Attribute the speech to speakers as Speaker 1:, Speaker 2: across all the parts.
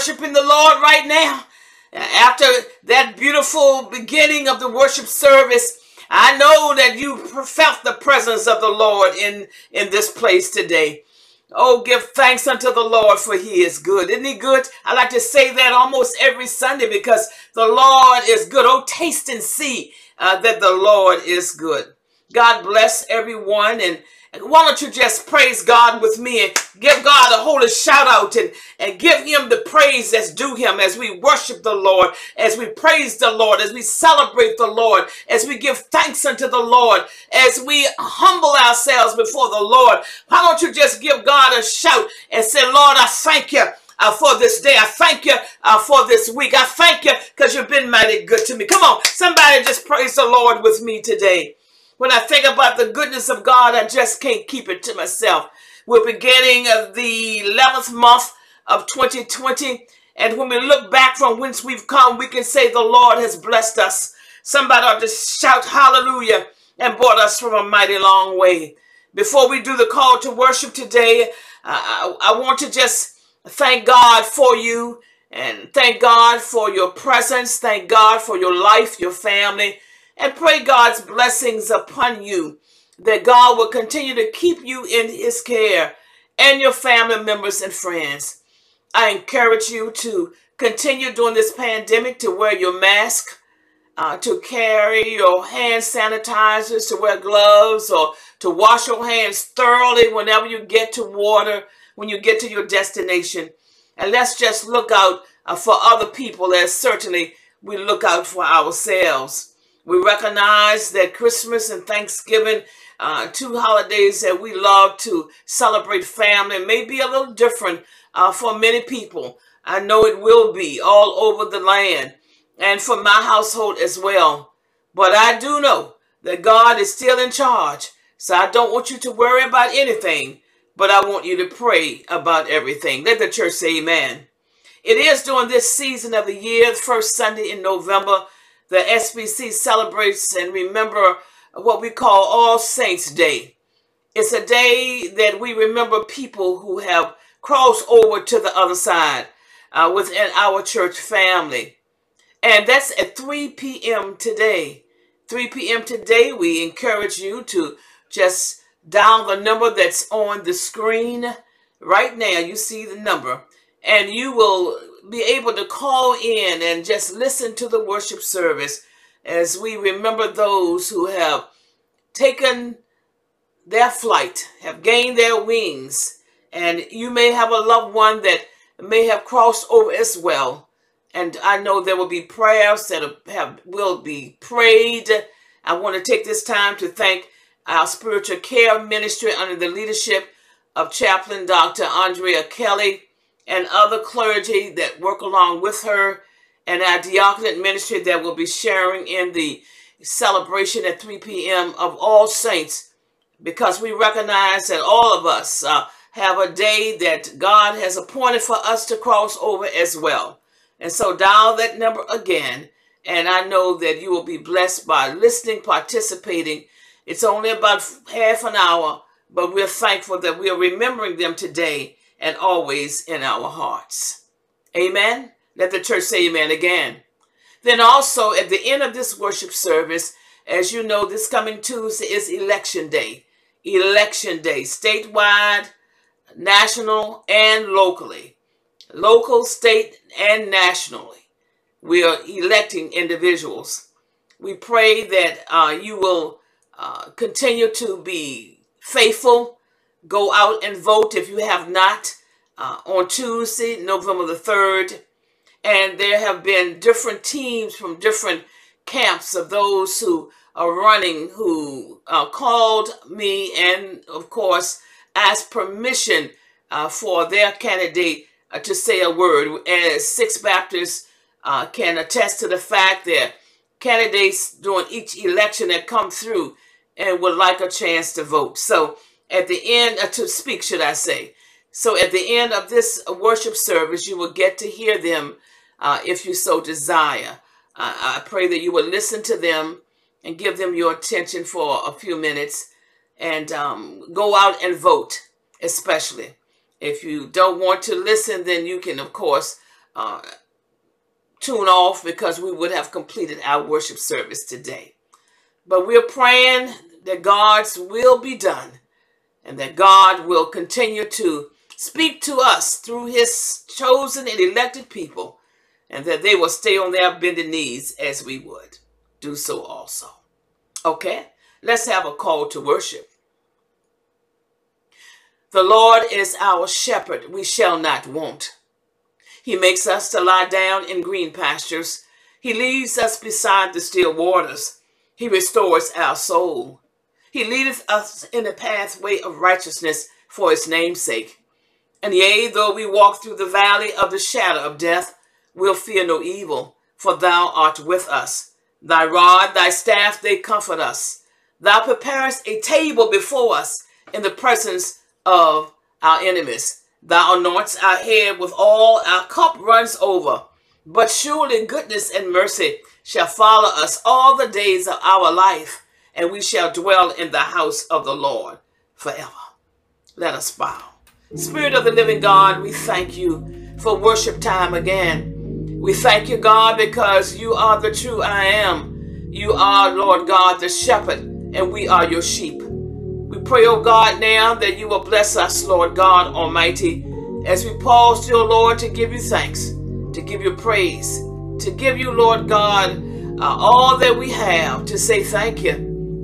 Speaker 1: worshiping the Lord right now? After that beautiful beginning of the worship service, I know that you felt the presence of the Lord in, in this place today. Oh, give thanks unto the Lord, for he is good. Isn't he good? I like to say that almost every Sunday because the Lord is good. Oh, taste and see uh, that the Lord is good. God bless everyone and why don't you just praise God with me and give God a holy shout out and, and give him the praise that's due him as we worship the Lord, as we praise the Lord, as we celebrate the Lord, as we give thanks unto the Lord, as we humble ourselves before the Lord. Why don't you just give God a shout and say, Lord, I thank you. Uh, for this day. I thank you uh, for this week. I thank you because you've been mighty good to me. Come on, somebody just praise the Lord with me today. When I think about the goodness of God, I just can't keep it to myself. We're beginning of the 11th month of 2020. And when we look back from whence we've come, we can say the Lord has blessed us. Somebody ought to shout hallelujah and brought us from a mighty long way. Before we do the call to worship today, I, I, I want to just thank God for you and thank God for your presence. Thank God for your life, your family and pray God's blessings upon you, that God will continue to keep you in his care and your family members and friends. I encourage you to continue during this pandemic to wear your mask, uh, to carry your hand sanitizers, to wear gloves, or to wash your hands thoroughly whenever you get to water, when you get to your destination. And let's just look out uh, for other people as certainly we look out for ourselves. We recognize that Christmas and Thanksgiving, uh, two holidays that we love to celebrate family, may be a little different uh, for many people. I know it will be all over the land and for my household as well. But I do know that God is still in charge. So I don't want you to worry about anything, but I want you to pray about everything. Let the church say amen. It is during this season of the year, the first Sunday in November, the SBC celebrates and remember what we call All Saints Day. It's a day that we remember people who have crossed over to the other side uh, within our church family. And that's at 3 p.m. today. 3 p.m. today, we encourage you to just dial the number that's on the screen right now. You see the number. And you will be able to call in and just listen to the worship service as we remember those who have taken their flight, have gained their wings, and you may have a loved one that may have crossed over as well. And I know there will be prayers that have, will be prayed. I want to take this time to thank our spiritual care ministry under the leadership of Chaplain Dr. Andrea Kelly and other clergy that work along with her and our diaconate ministry that will be sharing in the celebration at 3 p.m. of All Saints because we recognize that all of us uh, have a day that God has appointed for us to cross over as well. And so dial that number again, and I know that you will be blessed by listening, participating. It's only about half an hour, but we're thankful that we are remembering them today and always in our hearts. Amen. Let the church say amen again. Then also at the end of this worship service, as you know, this coming Tuesday is election day. Election day, statewide, national, and locally. Local, state, and nationally. We are electing individuals. We pray that uh, you will uh, continue to be faithful Go out and vote if you have not uh, on Tuesday, November the 3rd. And there have been different teams from different camps of those who are running who uh, called me and, of course, asked permission uh, for their candidate uh, to say a word. As Sixth Baptists uh, can attest to the fact that candidates during each election that come through and would like a chance to vote. So at the end, uh, to speak, should I say. So at the end of this worship service, you will get to hear them uh, if you so desire. Uh, I pray that you will listen to them and give them your attention for a few minutes and um, go out and vote, especially. If you don't want to listen, then you can, of course, uh, tune off because we would have completed our worship service today. But we're praying that God's will be done and that God will continue to speak to us through his chosen and elected people and that they will stay on their bended knees as we would do so also. Okay, let's have a call to worship. The Lord is our shepherd, we shall not want. He makes us to lie down in green pastures. He leads us beside the still waters. He restores our soul. He leadeth us in the pathway of righteousness for his name's sake. And yea, though we walk through the valley of the shadow of death, we'll fear no evil, for thou art with us. Thy rod, thy staff, they comfort us. Thou preparest a table before us in the presence of our enemies. Thou anoints our head with oil, our cup runs over. But surely goodness and mercy shall follow us all the days of our life, and we shall dwell in the house of the Lord forever. Let us bow. Spirit of the living God, we thank you for worship time again. We thank you, God, because you are the true I am. You are, Lord God, the shepherd, and we are your sheep. We pray, oh God, now that you will bless us, Lord God Almighty, as we pause, dear Lord, to give you thanks, to give you praise, to give you, Lord God, uh, all that we have, to say thank you,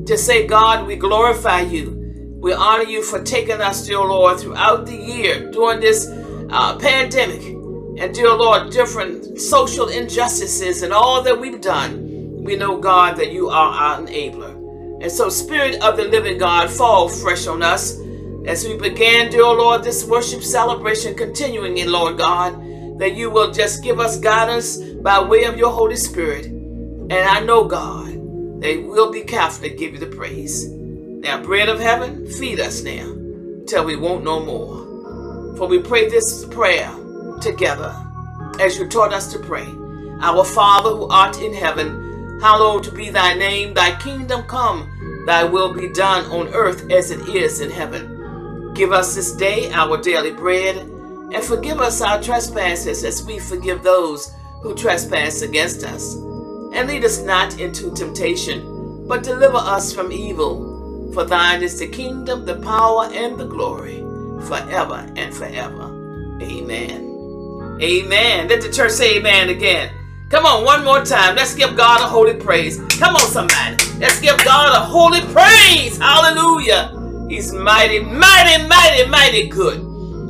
Speaker 1: to say, God, we glorify you. We honor you for taking us, dear Lord, throughout the year during this uh, pandemic. And, dear Lord, different social injustices and all that we've done. We know, God, that you are our enabler. And so, Spirit of the living God, fall fresh on us as we began, dear Lord, this worship celebration, continuing in, Lord God, that you will just give us guidance by way of your Holy Spirit. And I know, God, they will be careful to give you the praise. Now, bread of heaven, feed us now till we won't no more. For we pray this prayer together as you taught us to pray. Our Father who art in heaven, hallowed be thy name, thy kingdom come, thy will be done on earth as it is in heaven. Give us this day our daily bread, and forgive us our trespasses as we forgive those who trespass against us. And lead us not into temptation, but deliver us from evil. For thine is the kingdom, the power, and the glory, forever and forever. Amen. Amen. Let the church say amen again. Come on, one more time. Let's give God a holy praise. Come on, somebody. Let's give God a holy praise. Hallelujah. He's mighty, mighty, mighty, mighty good.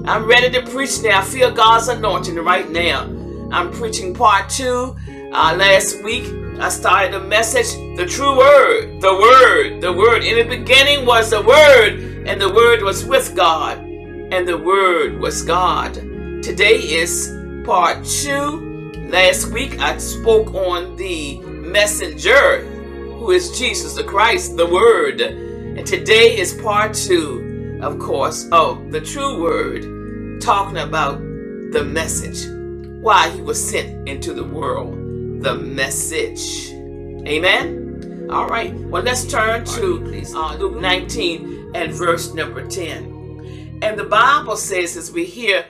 Speaker 1: I'm ready to preach now. I feel God's anointing right now. I'm preaching part two. Uh, last week, I started a message, the true word, the word, the word. In the beginning was the word, and the word was with God, and the word was God. Today is part two. Last week I spoke on the messenger, who is Jesus the Christ, the Word. And today is part two, of course, of the true Word, talking about the message, why he was sent into the world, the message. Amen? All right, well, let's turn to uh, Luke 19 and verse number 10. And the Bible says, as we hear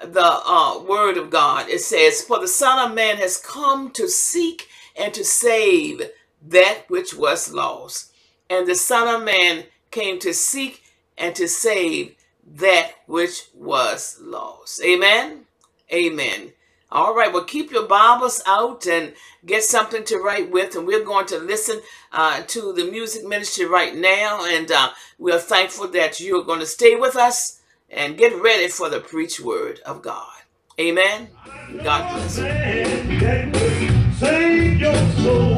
Speaker 1: the uh, word of God. It says, For the Son of Man has come to seek and to save that which was lost. And the Son of Man came to seek and to save that which was lost. Amen. Amen. All right, well, keep your Bibles out and get something to write with. And we're going to listen uh, to the music ministry right now. And uh, we're thankful that you're going to stay with us and get ready for the preach word of God. Amen. God bless you.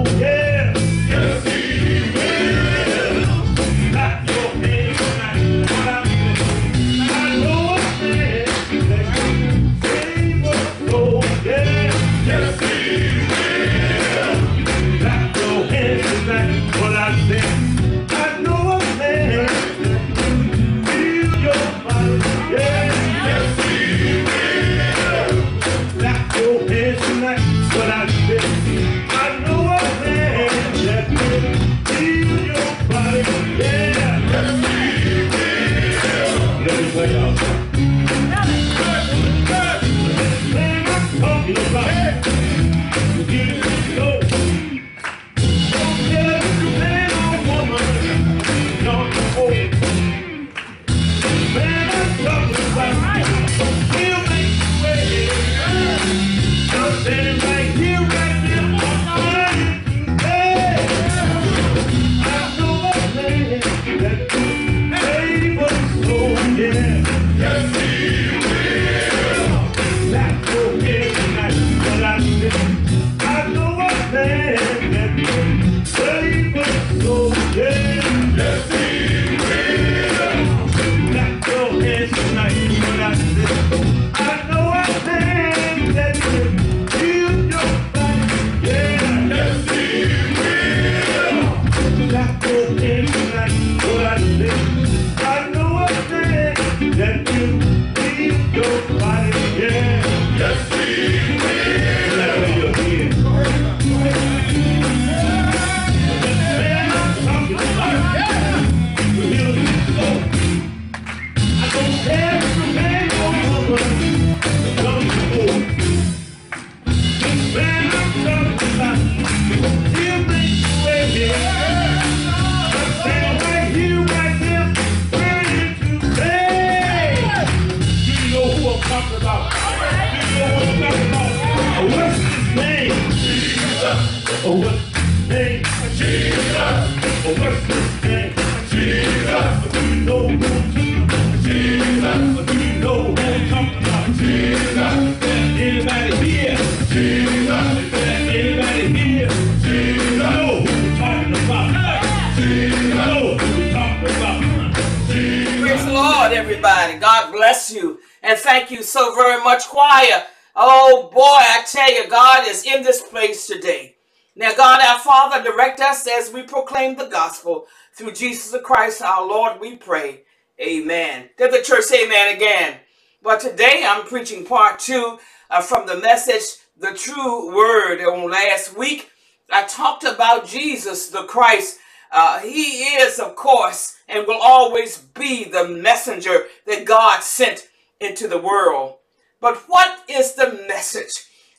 Speaker 1: Father, as we proclaim the gospel through Jesus Christ our Lord, we pray. Amen. Did the church say amen again? But today I'm preaching part two uh, from the message, The True Word. On last week, I talked about Jesus, the Christ. Uh, he is, of course, and will always be the messenger that God sent into the world. But what is the message?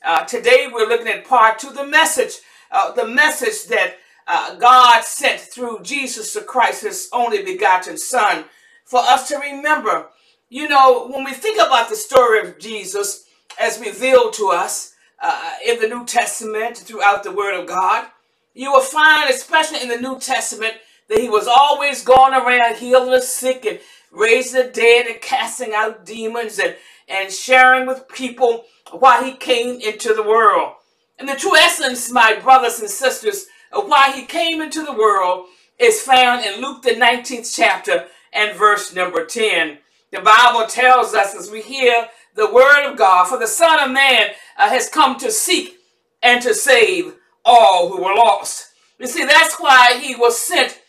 Speaker 1: Uh, today we're looking at part two, the message, uh, the message that uh, God sent through Jesus the Christ, his only begotten Son, for us to remember. You know, when we think about the story of Jesus as revealed to us uh, in the New Testament throughout the Word of God, you will find, especially in the New Testament, that he was always going around healing the sick and raising the dead and casting out demons and, and sharing with people why he came into the world. And the true essence, my brothers and sisters, of why he came into the world is found in Luke the 19th chapter and verse number 10. The Bible tells us as we hear the word of God, for the Son of Man uh, has come to seek and to save all who were lost. You see, that's why he was sent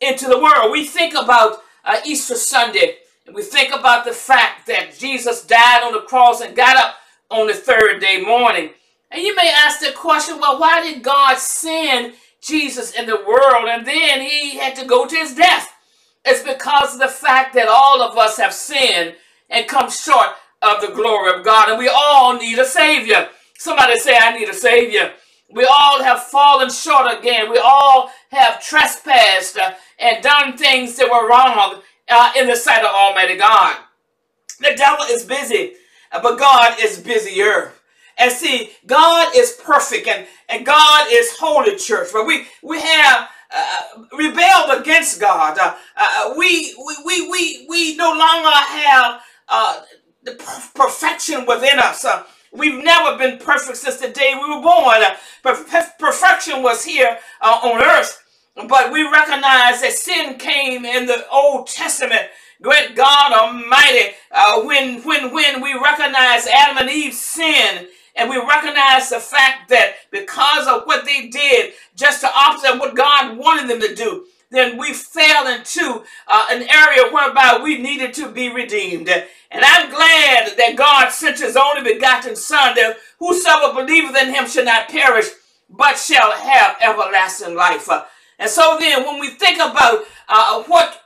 Speaker 1: into the world. We think about uh, Easter Sunday, and we think about the fact that Jesus died on the cross and got up on the third day morning. And you may ask the question, well, why did God send Jesus in the world and then he had to go to his death? It's because of the fact that all of us have sinned and come short of the glory of God, and we all need a Savior. Somebody say, I need a Savior. We all have fallen short again. We all have trespassed uh, and done things that were wrong uh, in the sight of Almighty God. The devil is busy, but God is busier. And see, God is perfect and, and God is holy church. But we, we have uh, rebelled against God. Uh, uh, we, we, we, we, no longer have uh, the perfection within us. Uh, we've never been perfect since the day we were born. Uh, perfection was here on earth. But we recognize that sin came in the Old Testament. Great God Almighty, when, when, when we recognize Adam and Eve's sin, and we recognize the fact that because of what they did, just the opposite of what God wanted them to do, then we fell into uh, an area whereby we needed to be redeemed. And I'm glad that God sent his only begotten Son, that whosoever believeth in him shall not perish, but shall have everlasting life. Uh, and so then, when we think about uh, what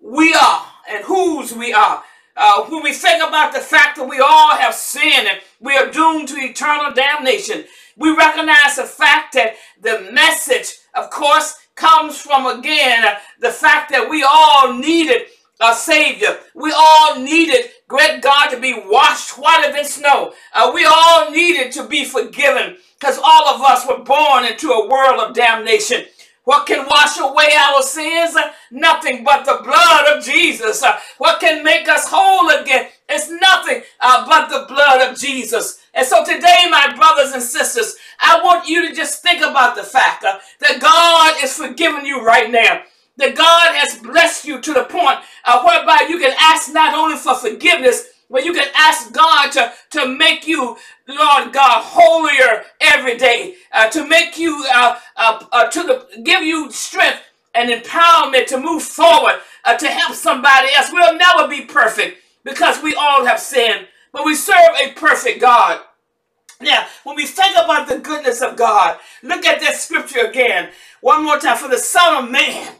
Speaker 1: we are and whose we are, uh, when we think about the fact that we all have sinned and we are doomed to eternal damnation, we recognize the fact that the message, of course, comes from again the fact that we all needed a Savior. We all needed, great God, to be washed whiter than snow. Uh, we all needed to be forgiven because all of us were born into a world of damnation. What can wash away our sins? Nothing but the blood of Jesus. What can make us whole again? It's nothing uh, but the blood of Jesus. And so today, my brothers and sisters, I want you to just think about the fact uh, that God is forgiving you right now that God has blessed you to the point uh, whereby you can ask not only for forgiveness, but you can ask God to, to make you, Lord God, holier every day, uh, to make you, uh, uh, uh to the, give you strength and empowerment to move forward, uh, to help somebody else. We'll never be perfect because we all have sinned, but we serve a perfect God. Now, when we think about the goodness of God, look at that scripture again. One more time. For the Son of Man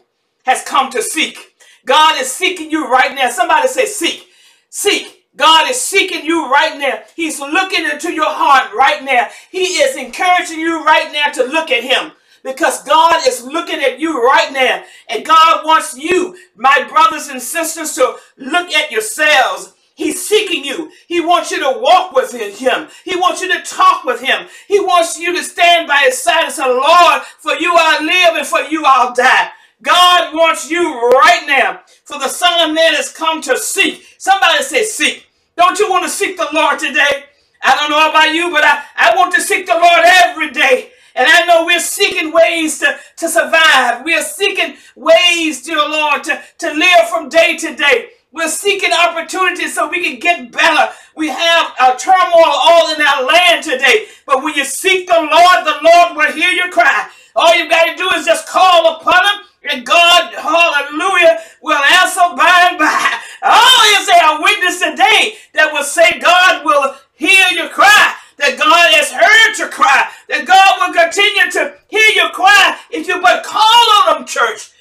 Speaker 1: has come to seek. God is seeking you right now. Somebody say, seek. Seek. God is seeking you right now. He's looking into your heart right now. He is encouraging you right now to look at Him because God is looking at you right now. And God wants you, my brothers and sisters, to look at yourselves. He's seeking you. He wants you to walk with him. He wants you to talk with him. He wants you to stand by his side and say, Lord, for you I live and for you I'll die. God wants you right now. For the Son of Man has come to seek. Somebody say seek. Don't you want to seek the Lord today? I don't know about you, but I, I want to seek the Lord every day. And I know we're seeking ways to, to survive. We are seeking ways, dear Lord, to, to live from day to day. We're seeking opportunities so we can get better. We have a turmoil all in our land today. But when you seek the Lord, the Lord will hear your cry. All you've got to do is just call upon Him, and God, hallelujah, will answer by and by. Oh, is there a witness today that will say God will hear your cry? That God has heard your cry. That God will continue to hear your cry if you but call on Him, church.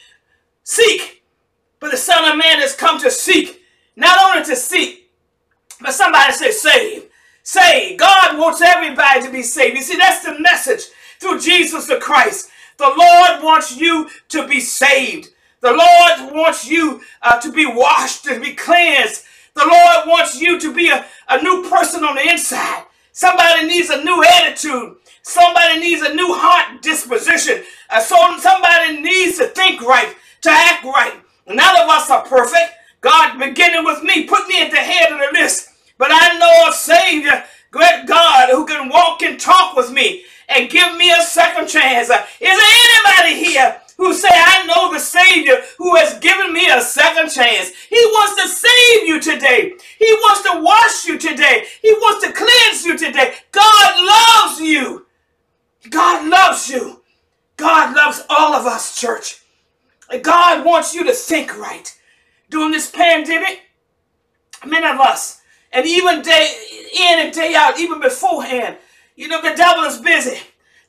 Speaker 1: Seek. But the Son of Man has come to seek. Not only to seek, but somebody say save. Save. God wants everybody to be saved. You see, that's the message through Jesus the Christ. The Lord wants you to be saved. The Lord wants you uh, to be washed, to be cleansed. The Lord wants you to be a, a new person on the inside. Somebody needs a new attitude. Somebody needs a new heart disposition. Uh, so somebody needs to think right, to act right. None of us are perfect. God, beginning with me, put me at the head of the list. But I know a Savior, great God, who can walk and talk with me and give me a second chance. Is there anybody here who say, I know the Savior who has given me a second chance? He wants to save you today. He wants to wash you today. He wants to cleanse you today. God loves you. God loves you. God loves all of us, church. God wants you to think right. During this pandemic, many of us, and even day in and day out, even beforehand, you know, the devil is busy.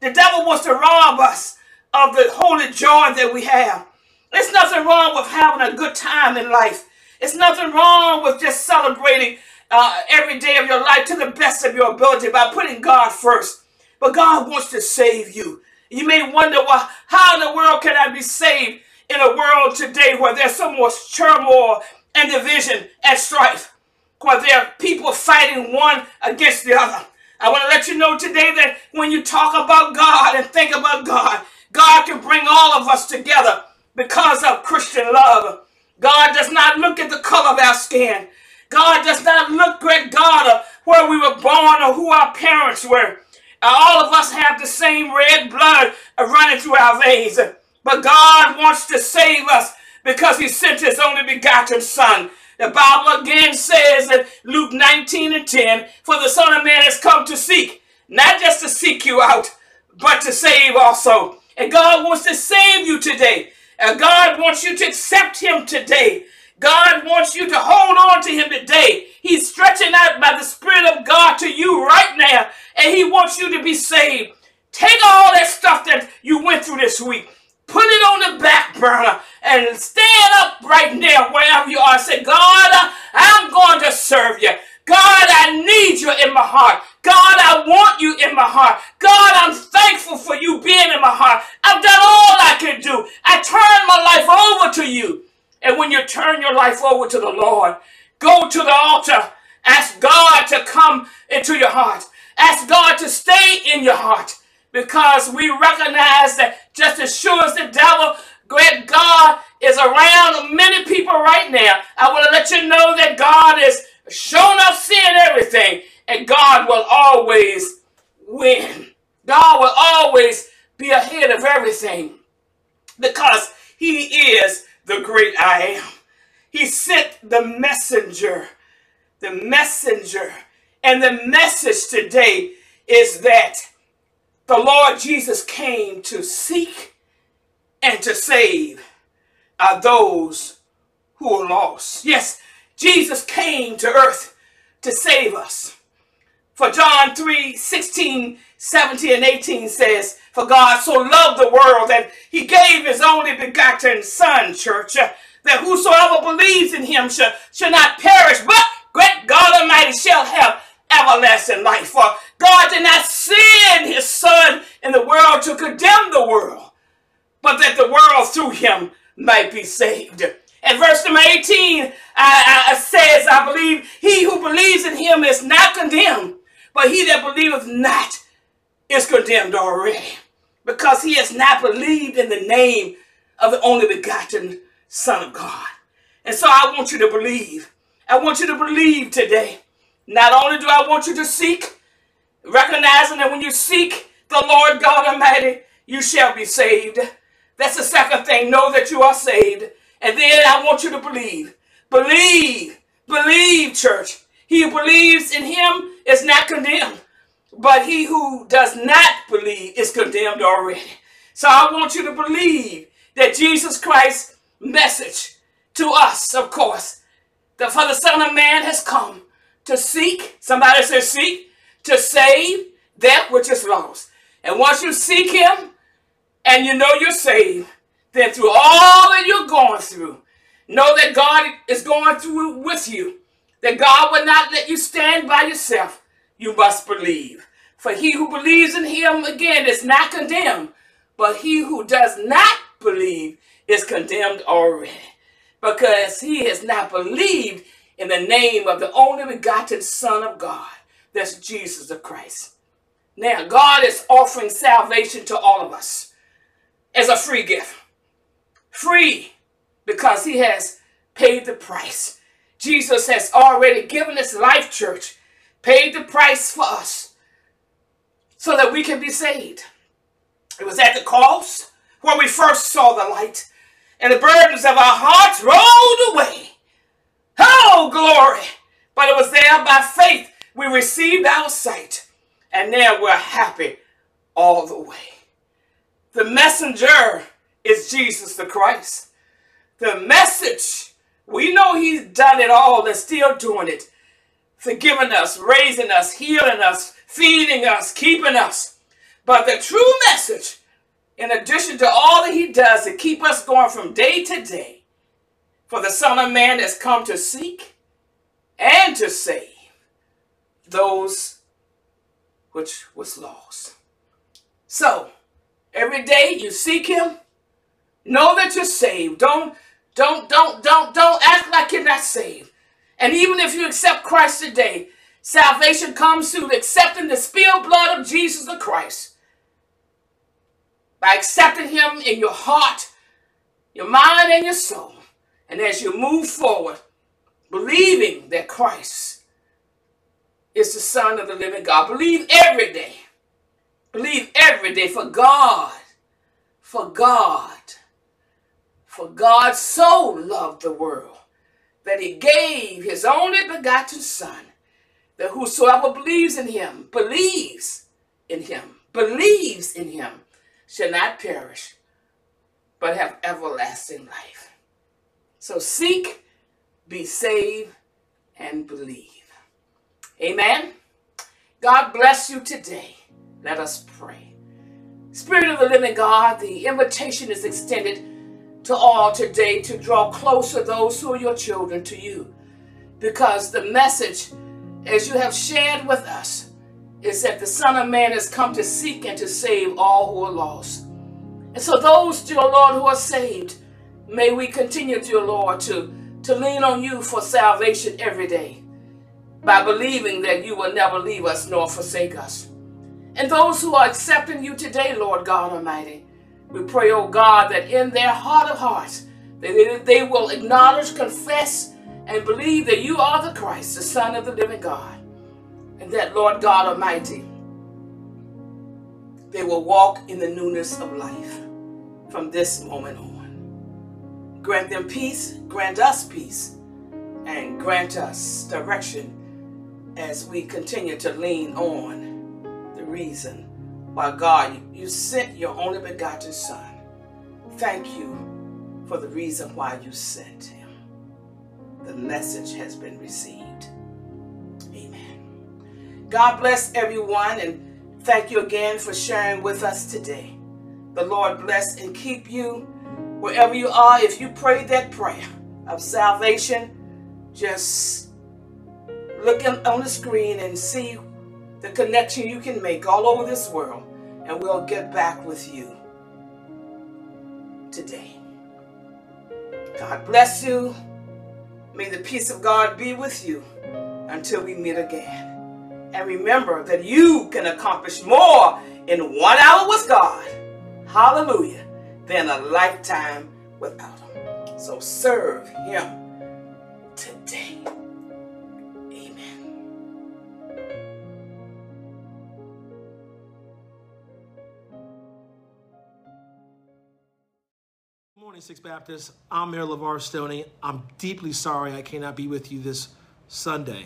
Speaker 1: The devil wants to rob us of the holy joy that we have. There's nothing wrong with having a good time in life. It's nothing wrong with just celebrating uh, every day of your life to the best of your ability by putting God first. But God wants to save you. You may wonder, well, how in the world can I be saved in a world today where there's so much turmoil and division and strife? Where there are people fighting one against the other. I want to let you know today that when you talk about God and think about God, God can bring all of us together because of Christian love. God does not look at the color of our skin. God does not look, great God, where we were born or who our parents were. All of us have the same red blood running through our veins. But God wants to save us because he sent his only begotten son. The Bible again says in Luke 19 and 10, for the Son of Man has come to seek, not just to seek you out, but to save also. And God wants to save you today. And God wants you to accept him today. God wants you to hold on to him today. He's stretching out by the Spirit of God to you right now. And he wants you to be saved. Take all that stuff that you went through this week. Put it on the back burner and stand up right now wherever you are. Say, God, I'm going to serve you. God, I need you in my heart. God, I want you in my heart. God, I'm thankful for you being in my heart. I've done all I can do. I turn my life over to you. And when you turn your life over to the Lord, go to the altar. Ask God to come into your heart. Ask God to stay in your heart. Because we recognize that just as sure as the devil, great God, is around many people right now, I want to let you know that God is shown up seeing everything. And God will always win. God will always be ahead of everything. Because he is the great I am. He sent the messenger. The messenger. And the message today is that the Lord Jesus came to seek and to save are those who are lost. Yes, Jesus came to earth to save us. For John 3 16, 17, and 18 says, For God so loved the world that he gave his only begotten Son, church, uh, that whosoever believes in him shall, shall not perish, but great God Almighty shall have everlasting life. For God did not send his Son in the world to condemn the world, but that the world through him might be saved. And verse number 18 uh, uh, says, I believe he who believes in him is not condemned, but he that believeth not is condemned already, because he has not believed in the name of the only begotten Son of God. And so I want you to believe. I want you to believe today. Not only do I want you to seek, recognizing that when you seek the Lord God Almighty, you shall be saved. That's the second thing. Know that you are saved. And then I want you to believe. Believe. Believe, church. He who believes in him is not condemned. But he who does not believe is condemned already. So I want you to believe that Jesus Christ's message to us, of course, that for the Son of Man has come to seek, somebody says seek, to save that which is lost. And once you seek him and you know you're saved, then through all that you're going through, know that God is going through with you. That God will not let you stand by yourself. You must believe. For he who believes in him again is not condemned, but he who does not believe is condemned already. Because he has not believed in the name of the only begotten Son of God. That's Jesus the Christ. Now, God is offering salvation to all of us as a free gift. Free because he has paid the price. Jesus has already given his life, church, paid the price for us so that we can be saved. It was at the cross where we first saw the light and the burdens of our hearts rolled away. Oh, glory! But it was there by faith we received our sight, and now we're happy all the way. The messenger is Jesus the Christ. The message, we know he's done it all and still doing it. Forgiving us, raising us, healing us, feeding us, keeping us. But the true message, in addition to all that he does to keep us going from day to day, for the Son of Man has come to seek and to save those which was lost. So, every day you seek him, know that you're saved. Don't don't don't don't don't act like you're not saved. And even if you accept Christ today, salvation comes through accepting the spilled blood of Jesus the Christ. By accepting him in your heart, your mind, and your soul. And as you move forward, believing that Christ is the Son of the living God. Believe every day. Believe every day for God, for God, for God so loved the world that he gave his only begotten Son, that whosoever believes in him, believes in him, believes in him, shall not perish, but have everlasting. So seek, be saved, and believe. Amen. God bless you today. Let us pray. Spirit of the living God, the invitation is extended to all today to draw closer those who are your children to you. Because the message, as you have shared with us, is that the Son of Man has come to seek and to save all who are lost. And so, those, dear Lord, who are saved, may we continue, dear Lord, to, to lean on you for salvation every day by believing that you will never leave us nor forsake us. And those who are accepting you today, Lord God Almighty, we pray, oh God, that in their heart of hearts, that they will acknowledge, confess, and believe that you are the Christ, the Son of the living God. And that, Lord God Almighty, they will walk in the newness of life from this moment on. Grant them peace, grant us peace, and grant us direction as we continue to lean on the reason why God, you sent your only begotten Son. Thank you for the reason why you sent him. The message has been received. Amen. God bless everyone and thank you again for sharing with us today. The Lord bless and keep you wherever you are. If you prayed that prayer of salvation, just look on the screen and see the connection you can make all over this world, and we'll get back with you today. God bless you. May the peace of God be with you until we meet again. And remember that you can accomplish more in one hour with God. Hallelujah. Than a lifetime without Him. So serve Him today. Amen.
Speaker 2: Good morning, Sixth Baptist. I'm Mayor LeVar Stoney. I'm deeply sorry I cannot be with you this Sunday.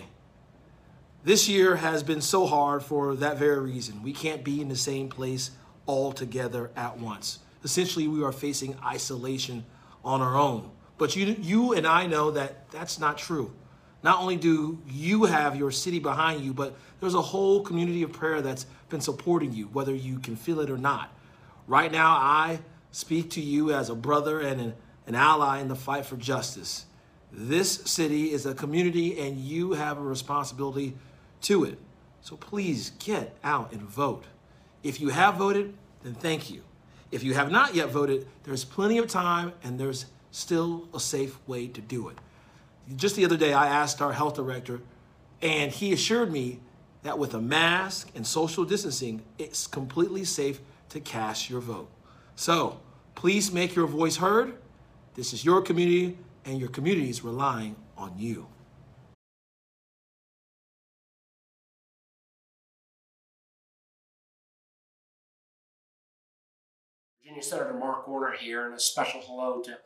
Speaker 2: This year has been so hard for that very reason. We can't be in the same place all together at once. Essentially, we are facing isolation on our own. But you, you and I know that that's not true. Not only do you have your city behind you, but there's a whole community of prayer that's been supporting you, whether you can feel it or not. Right now, I speak to you as a brother and an, an ally in the fight for justice. This city is a community, and you have a responsibility to it. So please get out and vote. If you have voted, then thank you. If you have not yet voted, there's plenty of time and there's still a safe way to do it. Just the other day, I asked our health director, and he assured me that with a mask and social distancing, it's completely safe to cast your vote. So please make your voice heard. This is your community, and your community is relying on you.
Speaker 3: Virginia Senator Mark Warner here, and a special hello to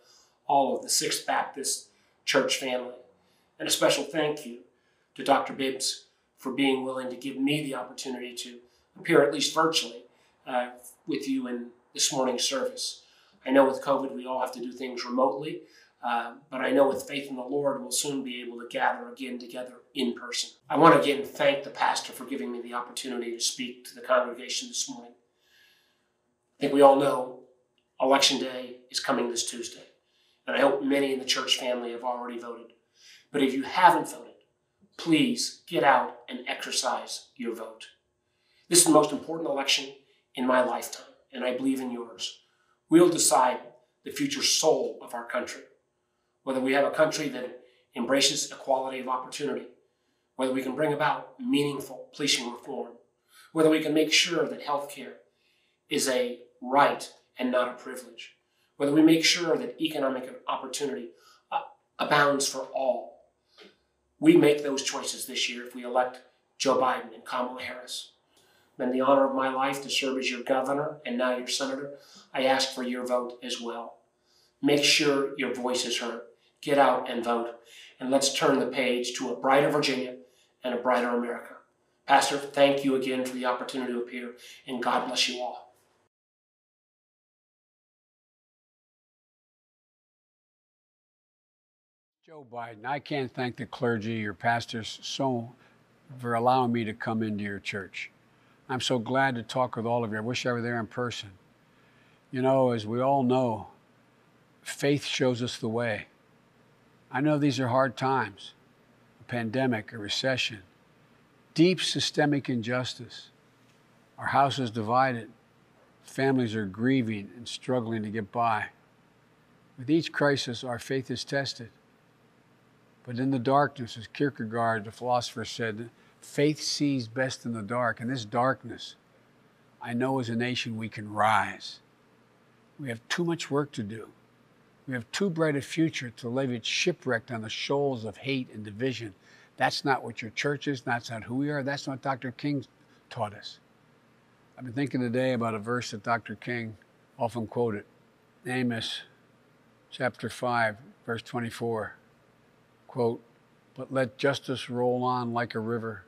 Speaker 3: all of the Sixth Baptist Church family. And a special thank you to Dr. Bibbs for being willing to give me the opportunity to appear, at least virtually, uh, with you in this morning's service. I know with COVID we all have to do things remotely, uh, but I know with faith in the Lord we'll soon be able to gather again together in person. I want to again thank the pastor for giving me the opportunity to speak to the congregation this morning. I think we all know Election Day is coming this Tuesday, and I hope many in the church family have already voted. But if you haven't voted, please get out and exercise your vote. This is the most important election in my lifetime, and I believe in yours. We'll decide the future soul of our country, whether we have a country that embraces equality of opportunity, whether we can bring about meaningful policing reform, whether we can make sure that health care is a right and not a privilege. Whether we make sure that economic opportunity uh, abounds for all. We make those choices this year if we elect Joe Biden and Kamala Harris. Been the honor of my life to serve as your governor and now your senator. I ask for your vote as well. Make sure your voice is heard. Get out and vote. And let's turn the page to a brighter Virginia and a brighter America. Pastor, thank you again for the opportunity to appear, and God bless you all.
Speaker 4: Joe Biden, I can't thank the clergy, your pastors, so for allowing me to come into your church. I'm so glad to talk with all of you. I wish I were there in person. You know, as we all know, faith shows us the way. I know these are hard times a pandemic, a recession, deep systemic injustice. Our house is divided, families are grieving and struggling to get by. With each crisis, our faith is tested. But in the darkness, as Kierkegaard, the philosopher, said, faith sees best in the dark. And this darkness, I know as a nation we can rise. We have too much work to do. We have too bright a future to leave it shipwrecked on the shoals of hate and division. That's not what your church is. That's not who we are. That's not what Dr. King taught us. I've been thinking today about a verse that Dr. King often quoted Amos chapter 5, verse 24 quote, but let justice roll on like a river,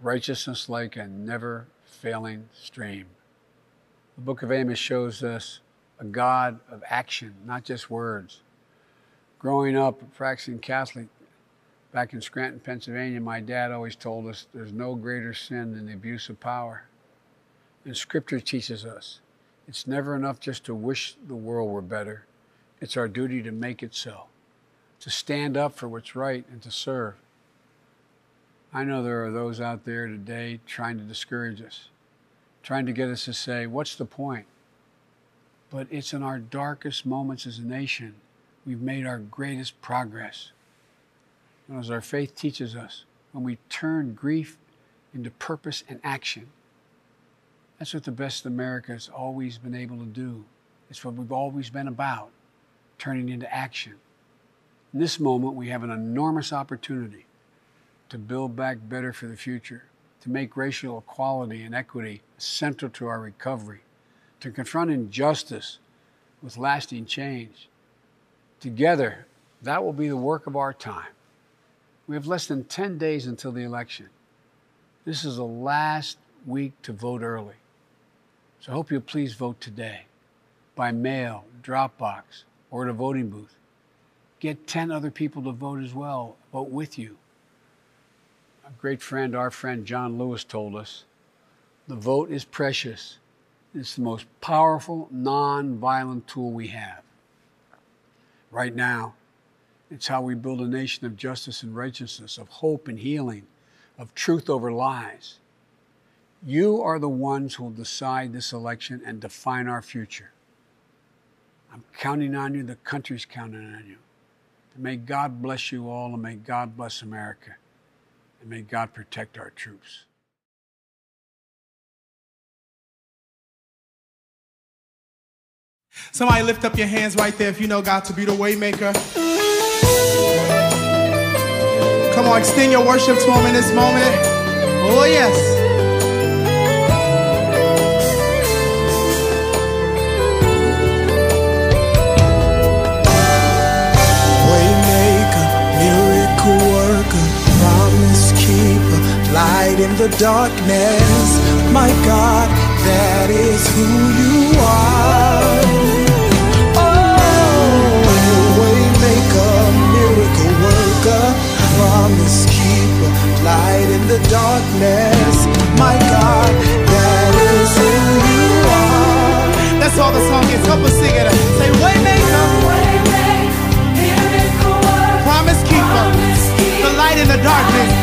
Speaker 4: righteousness like a never failing stream. The book of Amos shows us a God of action, not just words. Growing up, a practicing Catholic back in Scranton, Pennsylvania, my dad always told us there's no greater sin than the abuse of power. And Scripture teaches us it's never enough just to wish the world were better, it's our duty to make it so to stand up for what's right and to serve. I know there are those out there today trying to discourage us, trying to get us to say, What's the point? But it's in our darkest moments as a nation we've made our greatest progress. And as our faith teaches us, when we turn grief into purpose and action, that's what the best of America has always been able to do. It's what we've always been about, turning into action. In this moment, we have an enormous opportunity to build back better for the future, to make racial equality and equity central to our recovery, to confront injustice with lasting change. Together, that will be the work of our time. We have less than 10 days until the election. This is the last week to vote early. So I hope you'll please vote today by mail, Dropbox, or at a voting booth. Get 10 other people to vote as well. Vote with you. A great friend, our friend John Lewis, told us the vote is precious. It's the most powerful, non violent tool we have. Right now, it's how we build a nation of justice and righteousness, of hope and healing, of truth over lies. You are the ones who will decide this election and define our future. I'm counting on you, the country's counting on you. May God bless you all, and may God bless America, and may God protect our troops.
Speaker 5: Somebody lift up your hands right there if you know God to be the waymaker. Come on, extend your worship to him in this moment. Oh yes. in the darkness. My God, that is who you are. Oh,
Speaker 6: waymaker, miracle worker, promise keeper, light in the darkness. My God, that is who you are.
Speaker 7: That's all the song is. Help us sing it. Say waymaker, waymaker, miracle worker, promise keeper, the light in the darkness.